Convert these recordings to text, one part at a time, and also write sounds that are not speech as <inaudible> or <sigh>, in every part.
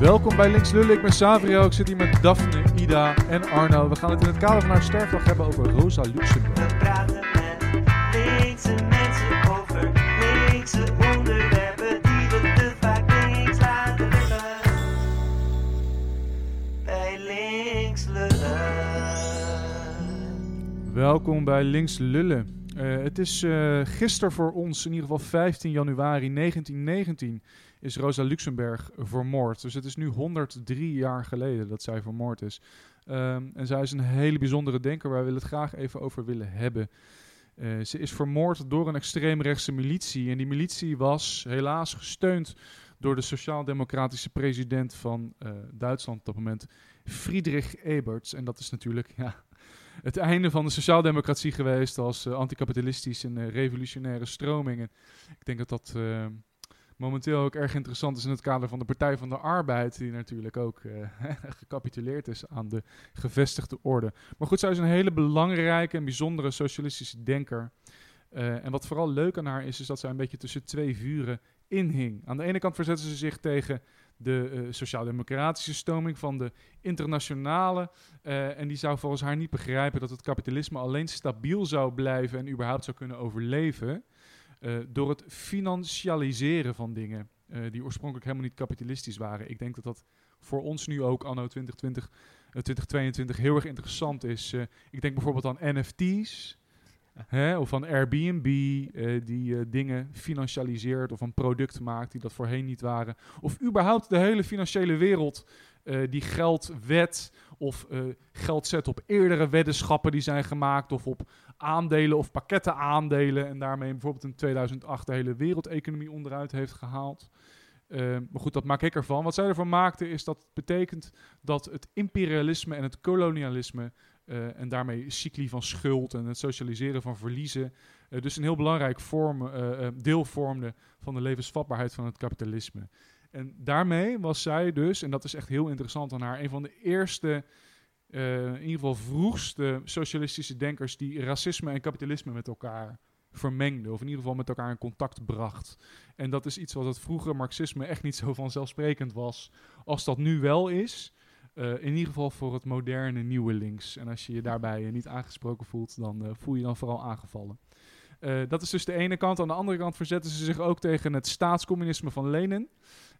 Welkom bij Links Lullen. Ik ben Savrio. Ik zit hier met Daphne, Ida en Arno. We gaan het in het kader van haar sterfdag hebben over Rosa Luxemburg. We praten met linkse mensen over linkse onderwerpen die we te vaak links laten liggen. Bij links lullen. Welkom bij Links Lullen. Eh, het is eh gisteren voor ons, in ieder geval 15 januari 1919, is Rosa Luxemburg vermoord. Dus het is nu 103 jaar geleden dat zij vermoord is. Ehm, en zij is een hele bijzondere denker waar we het graag even over willen hebben. Eh, ze is vermoord door een extreemrechtse militie. En die militie was helaas gesteund door de sociaal-democratische president van eh, Duitsland op dat moment, Friedrich Eberts. En dat is natuurlijk ja, het einde van de sociaaldemocratie geweest als anticapitalistische en revolutionaire stromingen. Ik denk dat dat eh, momenteel ook erg interessant is in het kader van de Partij van de Arbeid, die natuurlijk ook eh, <laughs> gecapituleerd is aan de gevestigde orde. Maar goed, zij is een hele belangrijke en bijzondere socialistische denker. Eh, en wat vooral leuk aan haar is, is dat zij een beetje tussen twee vuren inhing. Aan de ene kant verzette ze zich tegen de eh, sociaal-democratische stroming van de internationale. en die zou volgens haar niet begrijpen dat het kapitalisme alleen stabiel zou blijven en überhaupt zou kunnen overleven. Eh, door het financialiseren van dingen eh, die oorspronkelijk helemaal niet kapitalistisch waren. Ik denk dat dat voor ons nu ook anno 2020, eh, 2022 heel erg interessant is. Eh, ik denk bijvoorbeeld aan NFT's. Hè, of van Airbnb, eh, die eh, dingen financialiseert of een product maakt die dat voorheen niet waren. Of überhaupt de hele financiële wereld eh, die geld wet of eh, geld zet op eerdere weddenschappen die zijn gemaakt of op aandelen of pakketten aandelen en daarmee bijvoorbeeld in 2008 de hele wereldeconomie onderuit heeft gehaald. Eh, maar goed, dat maak ik ervan. Wat zij ervan maakte is dat het betekent dat het imperialisme en het kolonialisme eh, en daarmee cycli van schuld en het socialiseren van verliezen. eh, dus een heel belangrijk vorm, eh, deel vormde van de levensvatbaarheid van het kapitalisme. En daarmee was zij dus, en dat is echt heel interessant aan haar, een van de eerste, in ieder geval vroegste socialistische denkers die racisme en kapitalisme met elkaar vermengde, of in ieder geval met elkaar in contact bracht. En dat is iets wat het vroegere marxisme echt niet zo vanzelfsprekend was, als dat nu wel is. Eh, in ieder geval voor het moderne nieuwe links. En als je je daarbij eh, niet aangesproken voelt, dan eh, voel je dan vooral aangevallen. Eh, dat is dus de ene kant. Aan de andere kant verzetten ze zich ook tegen het staatscommunisme van Lenin.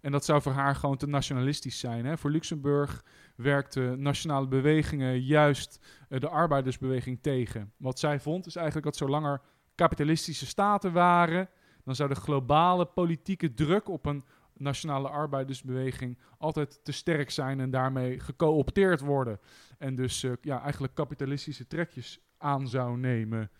En dat zou voor haar gewoon te nationalistisch zijn. Hè? Voor Luxemburg werkten nationale bewegingen juist eh, de arbeidersbeweging tegen. Wat zij vond is eigenlijk dat zolang er kapitalistische staten waren, dan zou de globale politieke druk op een nationale arbeidersbeweging altijd te sterk zijn en daarmee gecoopteerd worden. En dus eh, ja, eigenlijk kapitalistische trekjes aan zou nemen.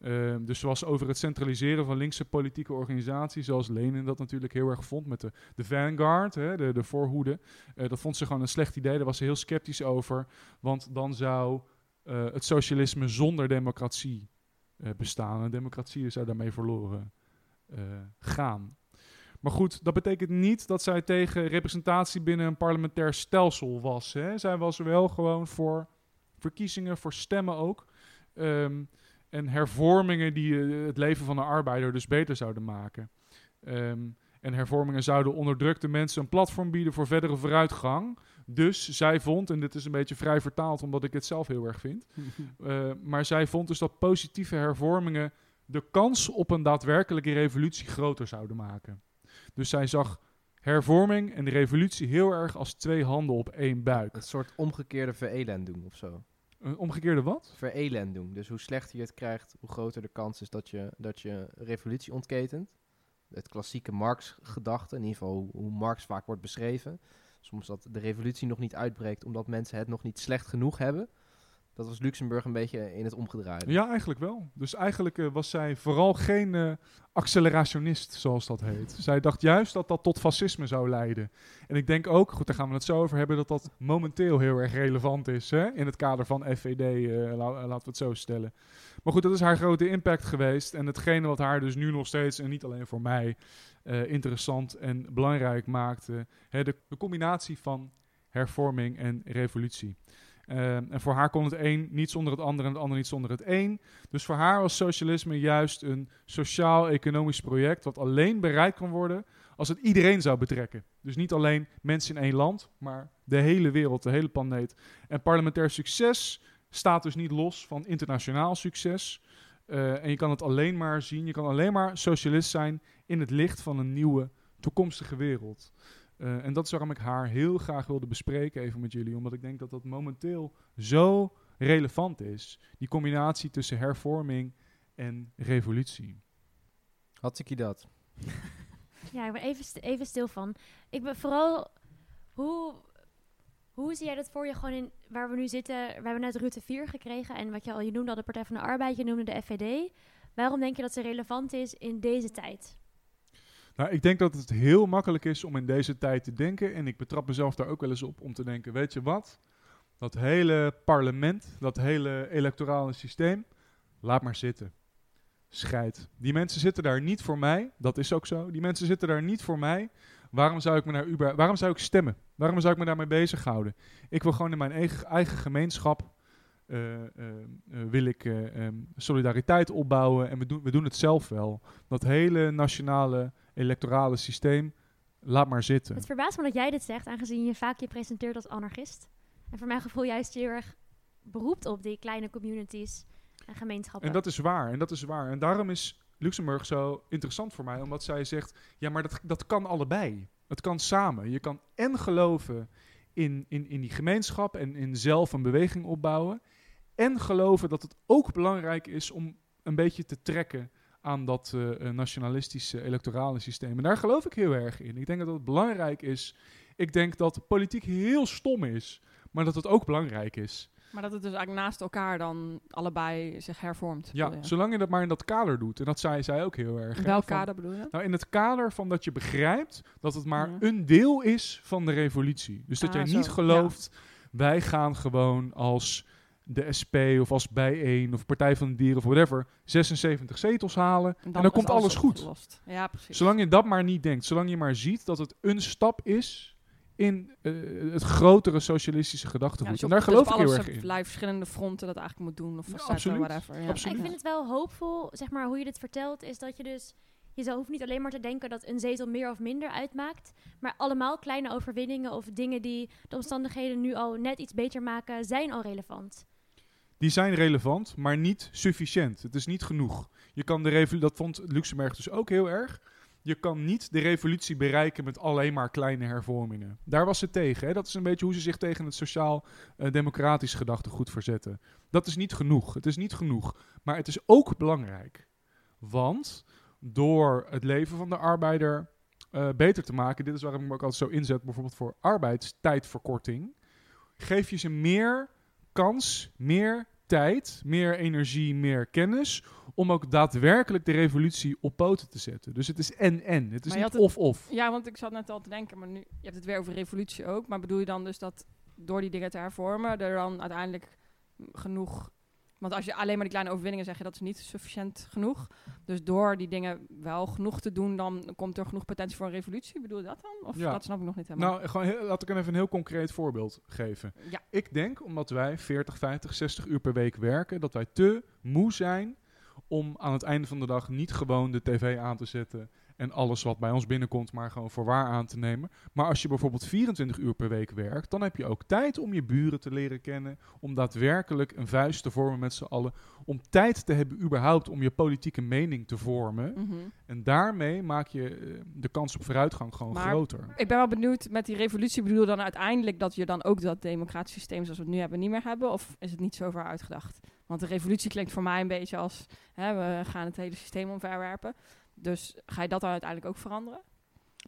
Uh, dus zoals over het centraliseren van linkse politieke organisaties, zoals Lenin dat natuurlijk heel erg vond met de, de Vanguard, hè, de, de voorhoede. Uh, dat vond ze gewoon een slecht idee, daar was ze heel sceptisch over. Want dan zou uh, het socialisme zonder democratie uh, bestaan. En democratie zou daarmee verloren gaan. Maar goed, dat betekent niet dat zij tegen representatie binnen een parlementair stelsel was. Hè. Zij was wel gewoon voor verkiezingen, voor stemmen ook. Um, en hervormingen die uh, het leven van de arbeider dus beter zouden maken. Um, en hervormingen zouden onderdrukte mensen een platform bieden voor verdere vooruitgang. Dus zij vond, en dit is een beetje vrij vertaald omdat ik het zelf heel erg vind. uh, <laughs> maar zij vond dus dat positieve hervormingen de kans op een daadwerkelijke revolutie groter zouden maken. Dus zij zag hervorming en de revolutie heel erg als twee handen op één buik. Een soort omgekeerde verelending of zo. Omgekeerde wat? Verelending. Dus hoe slechter je het krijgt, hoe groter de kans is dat je, dat je revolutie ontketent. Het klassieke Marx-gedachte, in ieder geval hoe, hoe, Marx vaak wordt beschreven. Soms dat de revolutie nog niet uitbreekt omdat mensen het nog niet slecht genoeg hebben. Dat was Luxemburg een beetje in het omgedraaide. Ja, eigenlijk wel. Dus eigenlijk uh, was zij vooral geen uh, accelerationist, zoals dat heet. <laughs> Zij dacht juist dat dat tot fascisme zou leiden. En ik denk ook, goed, daar gaan we het zo over hebben, dat dat momenteel heel erg relevant is. Hè? In het kader van FVD, uh, la laten we het zo stellen. Maar goed, dat is haar grote impact geweest. En hetgene wat haar dus nu nog steeds, en niet alleen voor mij, interessant en belangrijk maakte. Hè, de, de combinatie van hervorming en revolutie. Uh, en voor haar kon het een niet zonder het ander en het ander niet zonder het een. Dus voor haar was socialisme juist een sociaal-economisch project wat alleen bereikt kan worden als het iedereen zou betrekken. Dus niet alleen mensen in één land, maar de hele wereld, de hele planeet. En parlementair succes staat dus niet los van internationaal succes. Eh, en je kan het alleen maar zien, je kan alleen maar socialist zijn in het licht van een nieuwe toekomstige wereld. Eh, en dat is waarom ik haar heel graag wilde bespreken even met jullie. Omdat ik denk dat dat momenteel zo relevant is. Die combinatie tussen hervorming en revolutie. Had ik je dat? <laughs> Ja, ik ben even, st- even stil van. Ik ben vooral... Hoe, hoe zie jij dat voor je gewoon in... Waar we nu zitten... We hebben net Rutte 4 gekregen. En wat je al... Je noemde al de Partij van de Arbeid. Je noemde de FVD. Waarom denk je dat ze relevant is in deze tijd? Nou, ik denk dat het heel makkelijk is om in deze tijd te denken. En ik betrap mezelf daar ook wel eens op om te denken: weet je wat? Dat hele parlement, dat hele electorale systeem, laat maar zitten. Scheid. Die mensen zitten daar niet voor mij. Dat is ook zo. Die mensen zitten daar niet voor mij. Waarom zou ik me naar Uber, waarom zou ik stemmen? Waarom zou ik me daarmee bezighouden? Ik wil gewoon in mijn eigen, eigen gemeenschap eh, eh, eh, wil ik solidariteit opbouwen en we we doen het zelf wel. Dat hele nationale electorale systeem, laat maar zitten. Het verbaast me dat jij dit zegt, aangezien je vaak je presenteert als anarchist. En voor mijn gevoel juist heel erg beroept op die kleine communities en gemeenschappen. En dat is waar, en dat is waar. En daarom is Luxemburg zo interessant voor mij, omdat zij zegt, ja, maar dat, dat kan allebei. Het kan samen. Je kan en geloven in, in, in die gemeenschap en in zelf een beweging opbouwen. En geloven dat het ook belangrijk is om een beetje te trekken aan dat eh, eh, nationalistische electorale systeem. En daar geloof ik heel erg in. Ik denk dat het belangrijk is. Ik denk dat politiek heel stom is, maar dat het ook belangrijk is. Maar dat het dus eigenlijk naast elkaar dan allebei zich hervormt. Ja, zolang je dat maar in dat kader doet. En dat zei zij ook heel erg. In hè, welk van- kader bedoel je? Nou, in het kader van dat je begrijpt dat het maar Ja. een deel is van de revolutie. Dus dat Ah, jij zo, niet ja. gelooft, wij gaan gewoon als de SP of als Bijeen of Partij van de Dieren of whatever 76 zetels halen. En dan, komt alles goed. Ja, precies. Zolang je dat maar niet denkt, zolang je maar ziet dat het een stap is in eh, het grotere socialistische Ja, gedachtegoed. dus en daar dus geloof op ik heel erg in. allerlei verschillende fronten dat eigenlijk moet doen. Of Ja, facetten, absoluut. whatever. Ja. Absoluut. Ik vind het wel hoopvol, zeg maar, hoe je dit vertelt, is dat je dus... Je zou- hoeft niet alleen maar te denken dat een zetel meer of minder uitmaakt. Maar allemaal kleine overwinningen of dingen die de omstandigheden nu al net iets beter maken, zijn al relevant. Die zijn relevant, maar niet sufficiënt. Het is niet genoeg. Je kan de dat vond Luxemburg dus ook heel erg. Je kan niet de revolutie bereiken met alleen maar kleine hervormingen. Daar was ze tegen. Hè? Dat is een beetje hoe ze zich tegen het sociaal-democratisch gedachtegoed verzetten. Dat is niet genoeg. Het is niet genoeg. Maar het is ook belangrijk. Want door het leven van de arbeider eh, beter te maken, dit is waarom ik me ook altijd zo inzet, bijvoorbeeld voor arbeidstijdverkorting, geef je ze meer kans, meer tijd, meer energie, meer kennis om ook daadwerkelijk de revolutie op poten te zetten. Dus het is en-en. Het is niet of-of. Ja, want ik zat net al te denken, maar nu, je hebt het weer over revolutie ook. Maar bedoel je dan dus dat door die dingen te hervormen, er dan uiteindelijk genoeg... Want als je alleen maar die kleine overwinningen zeg je, dat is niet sufficiënt genoeg. Dus door die dingen wel genoeg te doen, dan komt er genoeg potentie voor een revolutie. Bedoel je dat dan? Of Ja. dat snap ik nog niet helemaal. Nou, gewoon heel- laat ik even een heel concreet voorbeeld geven. ja, Ik denk, omdat wij 40, 50, 60 uur per week werken, dat wij te moe zijn om aan het einde van de dag niet gewoon de tv aan te zetten en alles wat bij ons binnenkomt maar gewoon voor waar aan te nemen. Maar als je bijvoorbeeld 24 uur per week werkt, dan heb je ook tijd om je buren te leren kennen, om daadwerkelijk een vuist te vormen met z'n allen, om tijd te hebben überhaupt om je politieke mening te vormen. mhm. En daarmee maak je eh, de kans op vooruitgang gewoon Maar- groter. Ik ben wel benieuwd, met die revolutie bedoel je dan uiteindelijk dat je dan ook dat democratisch systeem zoals we het nu hebben niet meer hebben? Of is het niet zo ver uitgedacht? Want de revolutie klinkt voor mij een beetje als, hè, we gaan het hele systeem omverwerpen. Dus ga je dat dan uiteindelijk ook veranderen?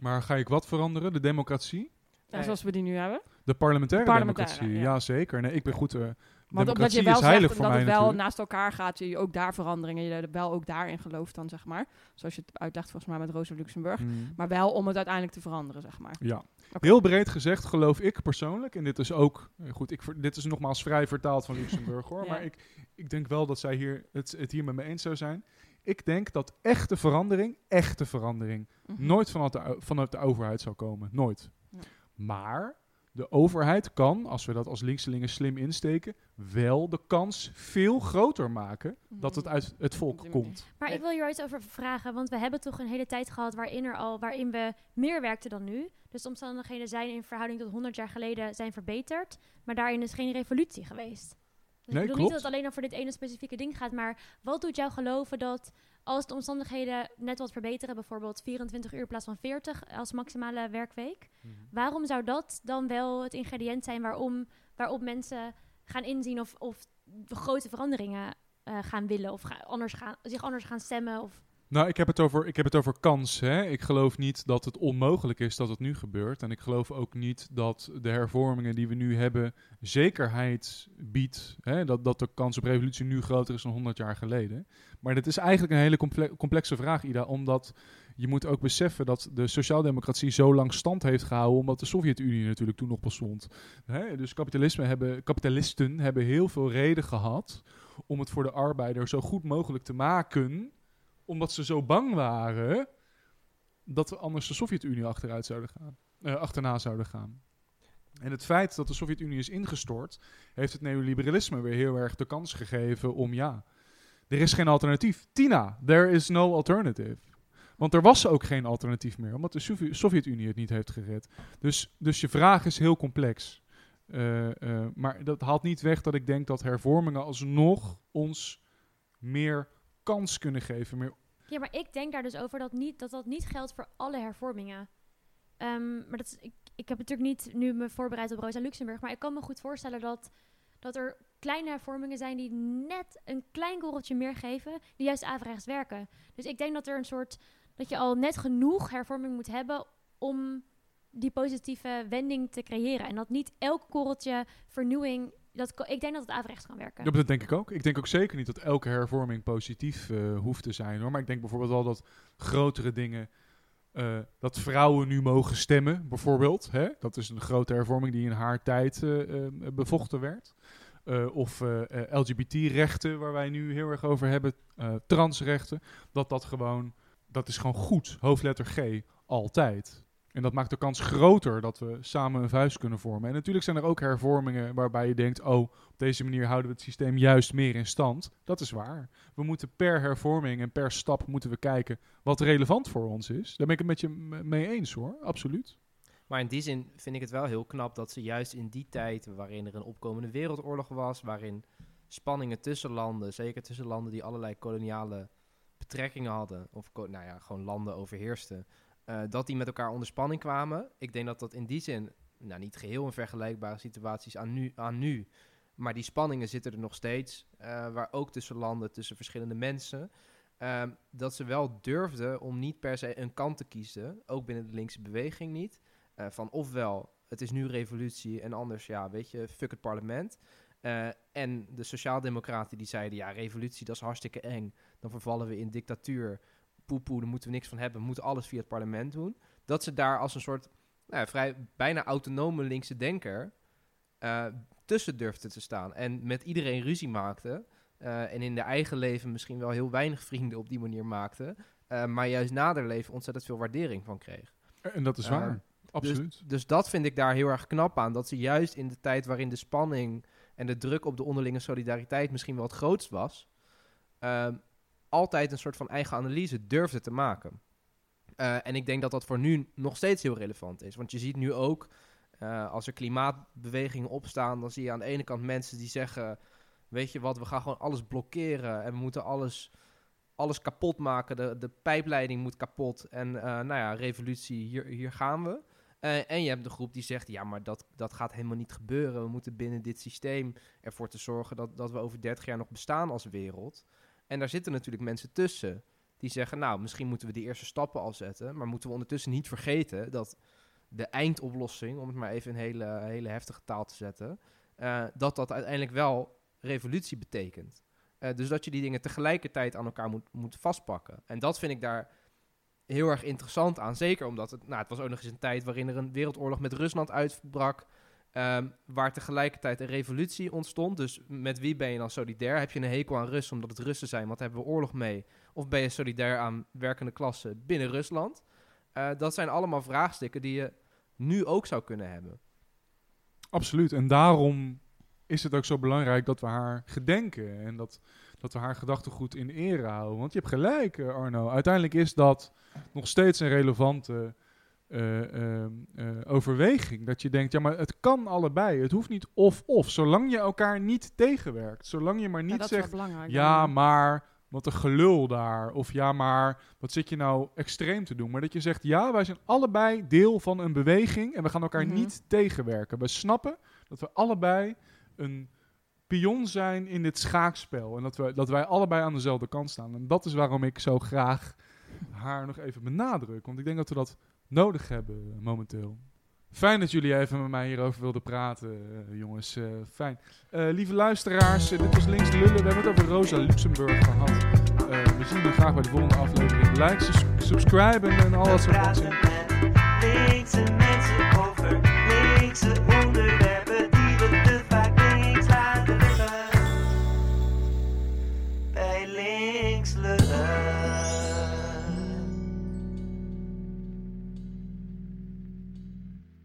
Maar ga ik wat veranderen? De democratie? Ja, zoals we die nu hebben? De parlementaire, Parlementaire, democratie, ja. ja. zeker. Nee, ik ben goed. eh Want omdat je wel is heilig zegt dat het wel natuurlijk. naast elkaar gaat, je ook daar veranderingen, je er wel ook daarin gelooft dan, zeg maar. Zoals je het uitlegt volgens mij met Rosa Luxemburg. Mm, Maar wel om het uiteindelijk te veranderen, zeg maar. Ja. Heel breed gezegd geloof ik persoonlijk, en dit is ook, eh, goed, ik, dit is nogmaals vrij vertaald van Luxemburg hoor, <laughs> Ja. maar ik, ik denk wel dat zij hier het, het hier met me eens zou zijn. Ik denk dat echte verandering, echte verandering, Mhm. nooit vanuit de, vanuit de overheid zou komen. Nooit. Ja. Maar de overheid kan, als we dat als linkselingen slim insteken, wel de kans veel groter maken dat het uit het volk komt. Maar ik wil hier iets over vragen, want we hebben toch een hele tijd gehad waarin, er al, waarin we meer werkten dan nu. Dus de omstandigheden zijn in verhouding tot 100 jaar geleden zijn verbeterd, maar daarin is geen revolutie geweest. Nee, ik bedoel klopt. niet dat het alleen over dit ene specifieke ding gaat, maar wat doet jou geloven dat als de omstandigheden net wat verbeteren, bijvoorbeeld 24 uur in plaats van 40 als maximale werkweek, waarom zou dat dan wel het ingrediënt zijn waarom, waarop mensen gaan inzien of, of grote veranderingen eh, gaan willen of ga- anders gaan, zich anders gaan stemmen? Of... Nou, ik heb het over, ik heb het over kans. Hè? Ik geloof niet dat het onmogelijk is dat het nu gebeurt. En ik geloof ook niet dat de hervormingen die we nu hebben zekerheid biedt. Hè? Dat, dat de kans op revolutie nu groter is dan 100 jaar geleden. Maar dat is eigenlijk een hele comple- complexe vraag, Ida. Omdat je moet ook beseffen dat de sociaaldemocratie zo lang stand heeft gehouden. Omdat de Sovjet-Unie natuurlijk toen nog bestond. Hè? Dus kapitalisme hebben, kapitalisten hebben heel veel reden gehad om het voor de arbeider zo goed mogelijk te maken omdat ze zo bang waren dat we anders de Sovjet-Unie achteruit zouden gaan, eh, achterna zouden gaan. En het feit dat de Sovjet-Unie is ingestort, heeft het neoliberalisme weer heel erg de kans gegeven om ja, er is geen alternatief. Tina, there is no alternative. Want er was ook geen alternatief meer, omdat de Sovje- Sovjet-Unie het niet heeft gered. Dus, dus je vraag is heel complex. Eh, eh, maar dat haalt niet weg dat ik denk dat hervormingen alsnog ons meer kans kunnen geven, meer Ja, maar ik denk daar dus over dat niet, dat, dat niet geldt voor alle hervormingen. Ehm, maar dat ik, ik heb natuurlijk niet nu me voorbereid op Rosa Luxemburg, maar ik kan me goed voorstellen dat, dat er kleine hervormingen zijn die net een klein korreltje meer geven, die juist averechts werken. Dus ik denk dat er een soort, dat je al net genoeg hervorming moet hebben om die positieve wending te creëren. En dat niet elk korreltje vernieuwing, dat, ik denk dat het averechts kan werken. Ja, dat denk ik ook. Ik denk ook zeker niet dat elke hervorming positief eh, hoeft te zijn hoor. Maar ik denk bijvoorbeeld wel dat grotere dingen. eh, dat vrouwen nu mogen stemmen, bijvoorbeeld. Hè? Dat is een grote hervorming die in haar tijd eh, bevochten werd. Of LGBT-rechten, waar wij nu heel erg over hebben. transrechten. Dat dat gewoon. Dat is gewoon goed. Hoofdletter G. Altijd. En dat maakt de kans groter dat we samen een vuist kunnen vormen. En natuurlijk zijn er ook hervormingen waarbij je denkt: oh, op deze manier houden we het systeem juist meer in stand. Dat is waar. We moeten per hervorming en per stap moeten we kijken wat relevant voor ons is. Daar ben ik het met je mee eens hoor, absoluut. Maar in die zin vind ik het wel heel knap dat ze juist in die tijd, waarin er een opkomende wereldoorlog was, waarin spanningen tussen landen, zeker tussen landen die allerlei koloniale betrekkingen hadden, of nou ja, gewoon landen overheersten, eh, dat die met elkaar onder spanning kwamen. Ik denk dat dat in die zin, nou niet geheel in vergelijkbare situaties aan nu, aan nu maar die spanningen zitten er nog steeds, eh, waar ook tussen landen, tussen verschillende mensen, ehm, dat ze wel durfden om niet per se een kant te kiezen, ook binnen de linkse beweging niet. Eh, van ofwel, het is nu revolutie en anders, ja, weet je, fuck het parlement. En de sociaaldemocraten die zeiden, ja, revolutie, dat is hartstikke eng. Dan vervallen we in dictatuur. Poepoe, daar moeten we niks van hebben. We moeten alles via het parlement doen. Dat ze daar als een soort, nou, vrij, bijna autonome linkse denker eh, tussen durfden te staan. En met iedereen ruzie maakte. eh, en in de eigen leven misschien wel heel weinig vrienden op die manier maakte. eh, maar juist na haar leven ontzettend veel waardering van kreeg. En dat is waar, absoluut. Dus dat vind ik daar heel erg knap aan. Dat ze juist in de tijd waarin de spanning en de druk op de onderlinge solidariteit misschien wel het grootst was, altijd een soort van eigen analyse durfde te maken. Eh, en ik denk dat dat voor nu nog steeds heel relevant is. Want je ziet nu ook, eh, als er klimaatbewegingen opstaan, dan zie je aan de ene kant mensen die zeggen, weet je wat, we gaan gewoon alles blokkeren en we moeten alles, alles kapot maken. De, de pijpleiding moet kapot en eh, nou ja, revolutie, hier, hier gaan we. En je hebt de groep die zegt, ja, maar dat, dat gaat helemaal niet gebeuren. We moeten binnen dit systeem ervoor te zorgen dat, dat we over 30 jaar nog bestaan als wereld. En daar zitten natuurlijk mensen tussen die zeggen, nou, misschien moeten we die eerste stappen al zetten. Maar moeten we ondertussen niet vergeten dat de eindoplossing, om het maar even in hele, hele heftige taal te zetten, eh, dat dat uiteindelijk wel revolutie betekent. Eh, dus dat je die dingen tegelijkertijd aan elkaar moet, moet vastpakken. En dat vind ik daar heel erg interessant aan. Zeker omdat het, nou, het was ook nog eens een tijd waarin er een wereldoorlog met Rusland uitbrak. Ehm, waar tegelijkertijd een revolutie ontstond. Dus met wie ben je dan solidair? Heb je een hekel aan Russen omdat het Russen zijn? Want hebben we oorlog mee? Of ben je solidair aan werkende klassen binnen Rusland? Eh, dat zijn allemaal vraagstukken die je nu ook zou kunnen hebben. Absoluut. En daarom is het ook zo belangrijk dat we haar gedenken. En dat, dat we haar gedachtegoed in ere houden. Want je hebt gelijk, eh, Arno. Uiteindelijk is dat nog steeds een relevante overweging. Dat je denkt, ja, maar het kan allebei. Het hoeft niet of-of. Zolang je elkaar niet tegenwerkt. Zolang je maar Ja, niet wel zegt, ja, maar wat een gelul daar. Of ja, maar wat zit je nou extreem te doen? Maar dat je zegt, ja, wij zijn allebei deel van een beweging en we gaan elkaar Mhm. niet tegenwerken. We snappen dat we allebei een pion zijn in dit schaakspel. En dat, we, dat wij allebei aan dezelfde kant staan. En dat is waarom ik zo graag haar nog even benadruk. Want ik denk dat we dat nodig hebben momenteel. Fijn dat jullie even met mij hierover wilden praten, eh, jongens. Eh, fijn. Eh, lieve luisteraars, dit was Links Lullen. We hebben het over Rosa Luxemburg gehad. we zien jullie graag bij de volgende aflevering. Like, subscribe en, al alles wat. dingen.